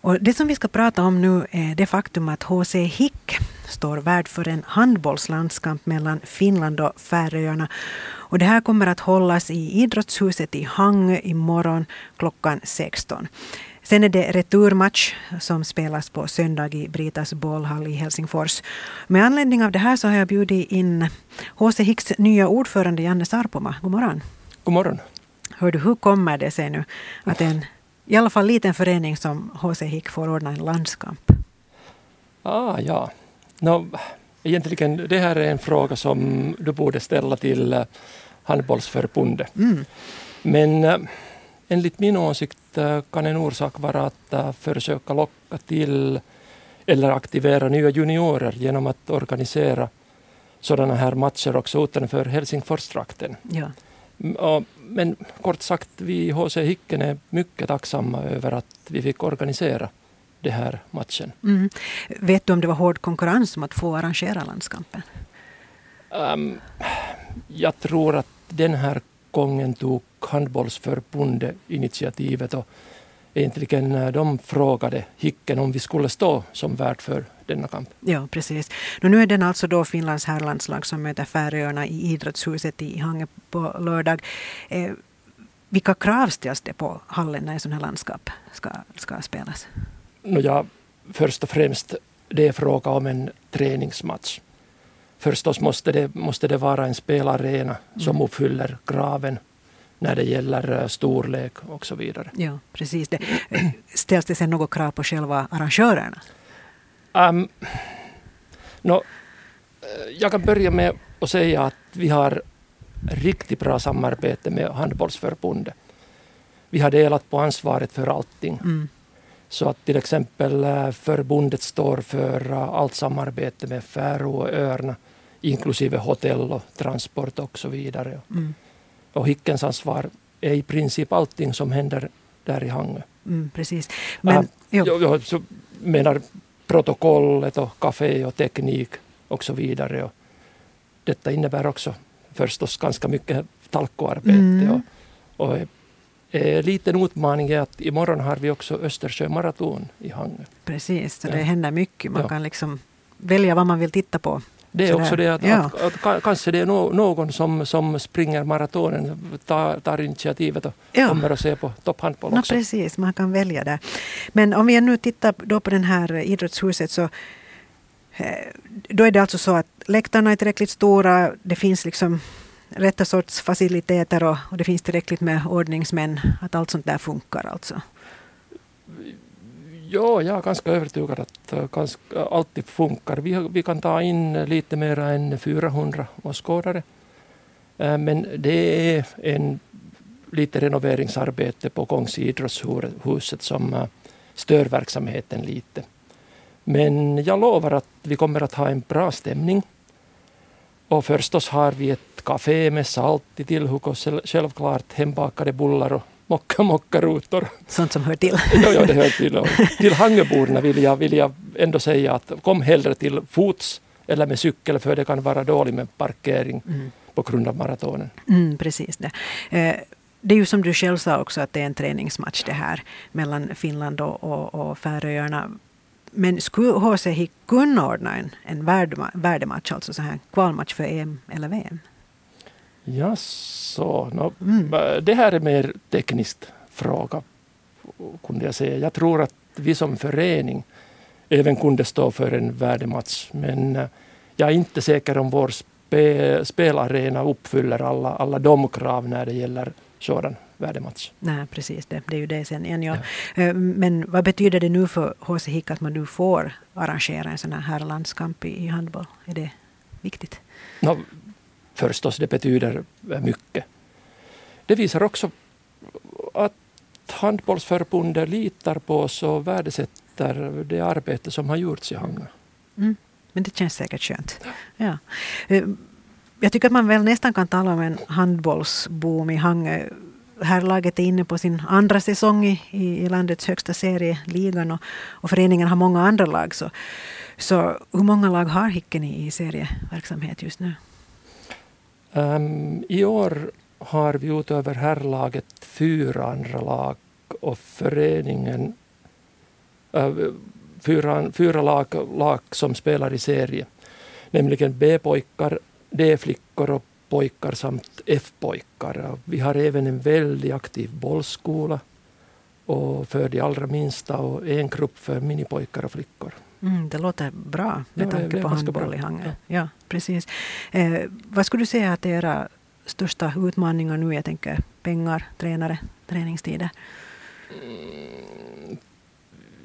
Och det som vi ska prata om nu är det faktum att HC Hick står värd för en handbollslandskamp mellan Finland och Färöarna. Och det här kommer att hållas i Idrottshuset i Hangö imorgon klockan 16. Sen är det returmatch som spelas på söndag i Britas bollhall i Helsingfors. Med anledning av det här så har jag bjudit in HC Hicks nya ordförande Janne Sarpoma. God morgon. God morgon. Hör du, hur kommer det sig nu att en i alla fall liten förening som HC Hick får ordna en landskamp? Ah, ja. No, egentligen, det här är en fråga som du borde ställa till uh, handbollsförbundet. Mm. Men uh, enligt min åsikt uh, kan en orsak vara att försöka locka till eller aktivera nya juniorer genom att organisera sådana här matcher också utanför Helsingforstrakten. Ja. Men kort sagt, vi i HC Hicken är mycket tacksamma över att vi fick organisera den här matchen. Mm. Vet du om det var hård konkurrens om att få arrangera landskampen? Um, jag tror att den här gången tog handbollsförbundet initiativet och egentligen eh, de frågade Hicken om vi skulle stå som värd för denna kamp. Ja, precis. Nu är den alltså då Finlands herrlandslag som möter Färöarna i idrottshuset i Hangö på lördag. Eh, vilka krav ställs det på hallen när en sån här landskap ska, ska spelas? No, ja, först och främst, det är fråga om en träningsmatch. Förstås måste det, måste det vara en spelarena som mm. uppfyller kraven när det gäller eh, storlek och så vidare. Ja, precis. Det. Ställs det sen något krav på själva arrangörerna? Um, no, jag kan börja med att säga att vi har riktigt bra samarbete med Handbollsförbundet. Vi har delat på ansvaret för allting. Mm. Så att till exempel eh, förbundet står för allt samarbete med Färööarna inklusive hotell och transport och så vidare. Mm. Och Hickens ansvar är i princip allting som händer där i Hangö. Mm, precis. Men, äh, jag, jag menar protokollet och kafé och teknik och så vidare. Och detta innebär också förstås ganska mycket talkoarbete. Mm. Och, och en liten utmaning är att imorgon har vi också Östersjömaraton i Hangö. Precis, så det händer mycket. Man ja. kan liksom välja vad man vill titta på. Det är också det att, ja. att, att, kanske det är någon som, som springer maratonen, tar, tar initiativet och ja. kommer att se på topphandboll också. No, precis, man kan välja där. Men om vi nu tittar då på det här idrottshuset så eh, då är det alltså så att läktarna är tillräckligt stora, det finns liksom rätta sorts faciliteter och, och det finns tillräckligt med ordningsmän, att allt sånt där funkar alltså? Ja, jag är ganska övertygad att ganska, äh, äh, alltid funkar. Vi, vi kan ta in äh, lite mer än 400 åskådare. Men det är en lite renoveringsarbete på gång i idrottshuset som stör verksamheten lite. Men jag lovar att vi kommer att ha en bra stämning. Och förstås har vi ett kafé med salt i tillhugg och självklart hembakade bullar och mocka, mockarutor. Sånt som hör till. ja, ja, det hör till. Till Hangöborna vill jag, vill jag ändå säga att kom hellre till fots eller med cykel för det kan vara dåligt med parkering mm. på grund av maratonen. Mm, precis det. Eh, det är ju som du själv sa också att det är en träningsmatch det här mellan Finland och, och, och Färöarna. Men skulle HC kunna ordna en, en värdematch, alltså så här kvalmatch för EM eller VM? Ja, så, no, mm. Det här är mer tekniskt fråga, kunde jag säga. Jag tror att vi som förening även kunde stå för en värdematch. Men eh, jag är inte säker om vår spe, spelarena uppfyller alla, alla de krav när det gäller sådan värdematch. Nej, precis. Det, det är ju det sen igen. Ja. ja. Eh, men vad betyder det nu för HC HIK att man nu får arrangera en sån här landskamp i, i handboll? Är det viktigt? No, förstås, det betyder mycket. Det visar också att Handbollsförbundet litar på oss och värdesätter det arbete som har gjorts i Hangö. Mm. Men det känns säkert skönt. Ja. Eh, jag tycker att man väl nästan kan tala om en handbollsboom i Hangö. Herrlaget är inne på sin andra säsong i, i landets högsta serie, ligan, och, och föreningen har många andra lag. Så, så hur många lag har Hicken i, i serieverksamhet just nu? Um, I år har vi utöver herrlaget fyra andra lag och föreningen äh, fyra, fyra lag, lag som spelar i serie. Nämligen B-pojkar, D-flickor och pojkar samt F-pojkar. Vi har även en väldigt aktiv bollskola och för de allra minsta och en grupp för minipojkar och flickor. Mm, det låter bra med ja, tanke på handboll i Hangö. Ja. ja. precis. Eh, vad skulle du säga att era största utmaningar nu? Jag tänker pengar, tränare, träningstider. Mm,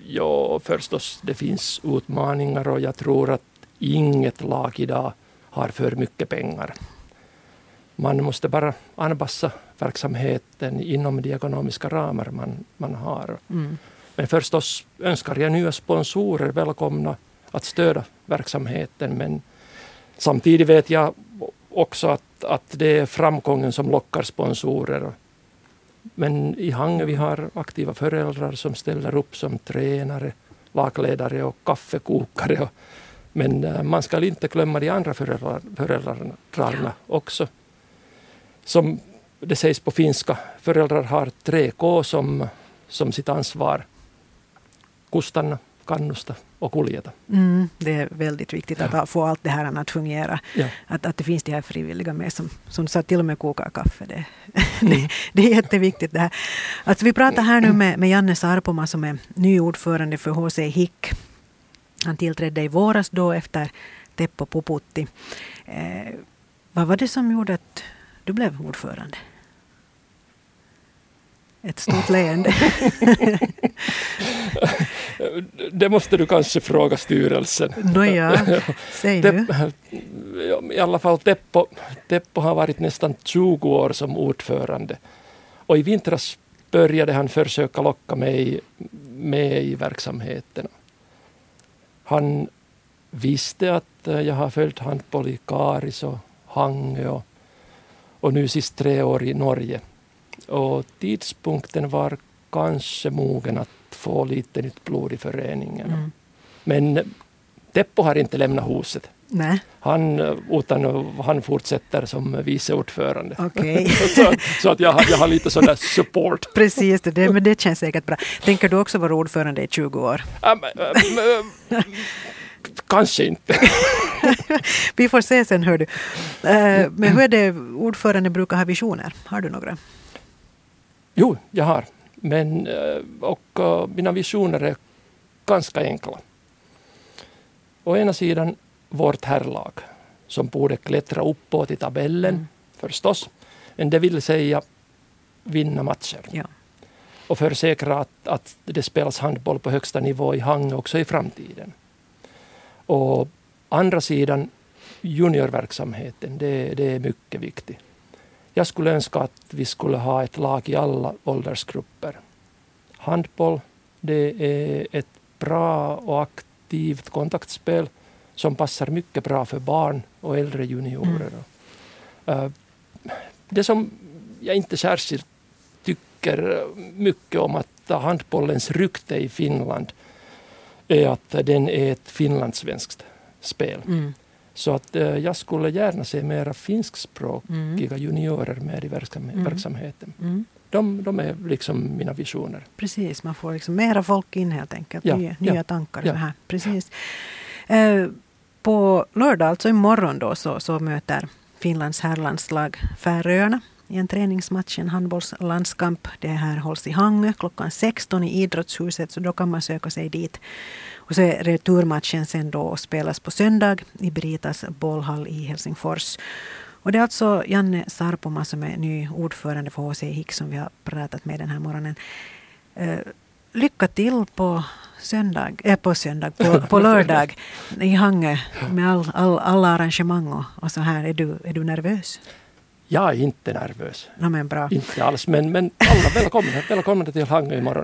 ja, förstås det finns utmaningar och jag tror att inget lag idag har för mycket pengar. Man måste bara anpassa verksamheten inom de ekonomiska ramar man, man har. Mm. Men förstås önskar jag nya sponsorer välkomna att stödja verksamheten. Men samtidigt vet jag också att, att det är framgången som lockar sponsorer. Men i Hangö vi har aktiva föräldrar som ställer upp som tränare, lagledare och kaffekokare. Men eh, man ska inte glömma de andra föräldrar, föräldrarna också. Som det sägs på finska, föräldrar har tre K som, som sitt ansvar kustanna, kannusta och kuljeta. Mm, det är väldigt viktigt ja. att få allt det här att fungera. Ja. Att, att det finns de här frivilliga med som, som sa till och med kokar kaffe. Det, mm. det, det, är jätteviktigt. Det här. Alltså vi pratar här nu med, med Janne Sarpoma som är ny ordförande för HC HIK. Han tillträdde i våras då efter Teppo Puputti. Eh, vad var det som gjorde att du blev ordförande? Ett stort leende. det måste du kanske fråga styrelsen. Nåja, säg nu. I alla fall Teppo, Teppo har varit nästan 20 år som ordförande. Och i vintras började han försöka locka mig med i verksamheten. Han visste att jag har följt handboll i Karis och Hangö och, och nu sist tre år i Norge. Och tidpunkten var kanske mogen att få lite nytt blod i föreningen. Mm. Men Teppo har inte lämnat huset. Nej. Han, utan han fortsätter som vice ordförande. Okay. så, så, att jag, jag har lite sådär support. Precis, det, men det känns säkert bra. Tänker du också vara ordförande i 20 år? kanske inte. Vi får se sen, hör du. Eh, men hur är det, ordförande brukar ha visioner. Har du några? Jo, jag har. Men, eh, och uh, mina visioner är ganska enkla. Å ena sidan vårt herrlag som borde klättra uppåt i tabellen mm. förstås. Men det vill säga vinna matcher. Ja. Och försäkra att, att det spelas handboll på högsta nivå i Hangö också i framtiden. Och andra sidan juniorverksamheten, det, det är mycket viktigt. Jag skulle önska att vi skulle ha ett lag i alla åldersgrupper. Handboll, det är ett bra och aktivt kontaktspel som passar mycket bra för barn och äldre juniorer. Mm. Det som jag inte särskilt tycker mycket om att handbollens rykte i Finland är att den är ett finlandssvenskt spel. Mm. Så att eh, jag skulle gärna se mera finskspråkiga mm. juniorer med i mm. verksamheten. Mm. De, de, är liksom mina visioner. Precis, man får liksom mera folk in helt enkelt. Ja, nya, ja, nya tankar. Ja, här. Precis. Eh, på lördag, alltså imorgon då, så, så möter Finlands herrlandslag Färöarna i en träningsmatch, en handbollslandskamp. Det här hålls i Hangö klockan 16 i idrottshuset, så då kan man söka sig dit och så är returmatchen sen då och spelas på söndag i Britas bollhall i Helsingfors. Och det är alltså Janne Sarpoma som är ny ordförande för HC Hick som vi har pratat med den här morgonen. Eh, lycka till på söndag, äh, på, söndag på, på lördag i Hangö med all, all, alla arrangemang och, och så här. Är du, är du nervös? Jag är inte nervös. No, men bra. Inte alls, men, men alla välkomna, välkomna till Hangö imorgon.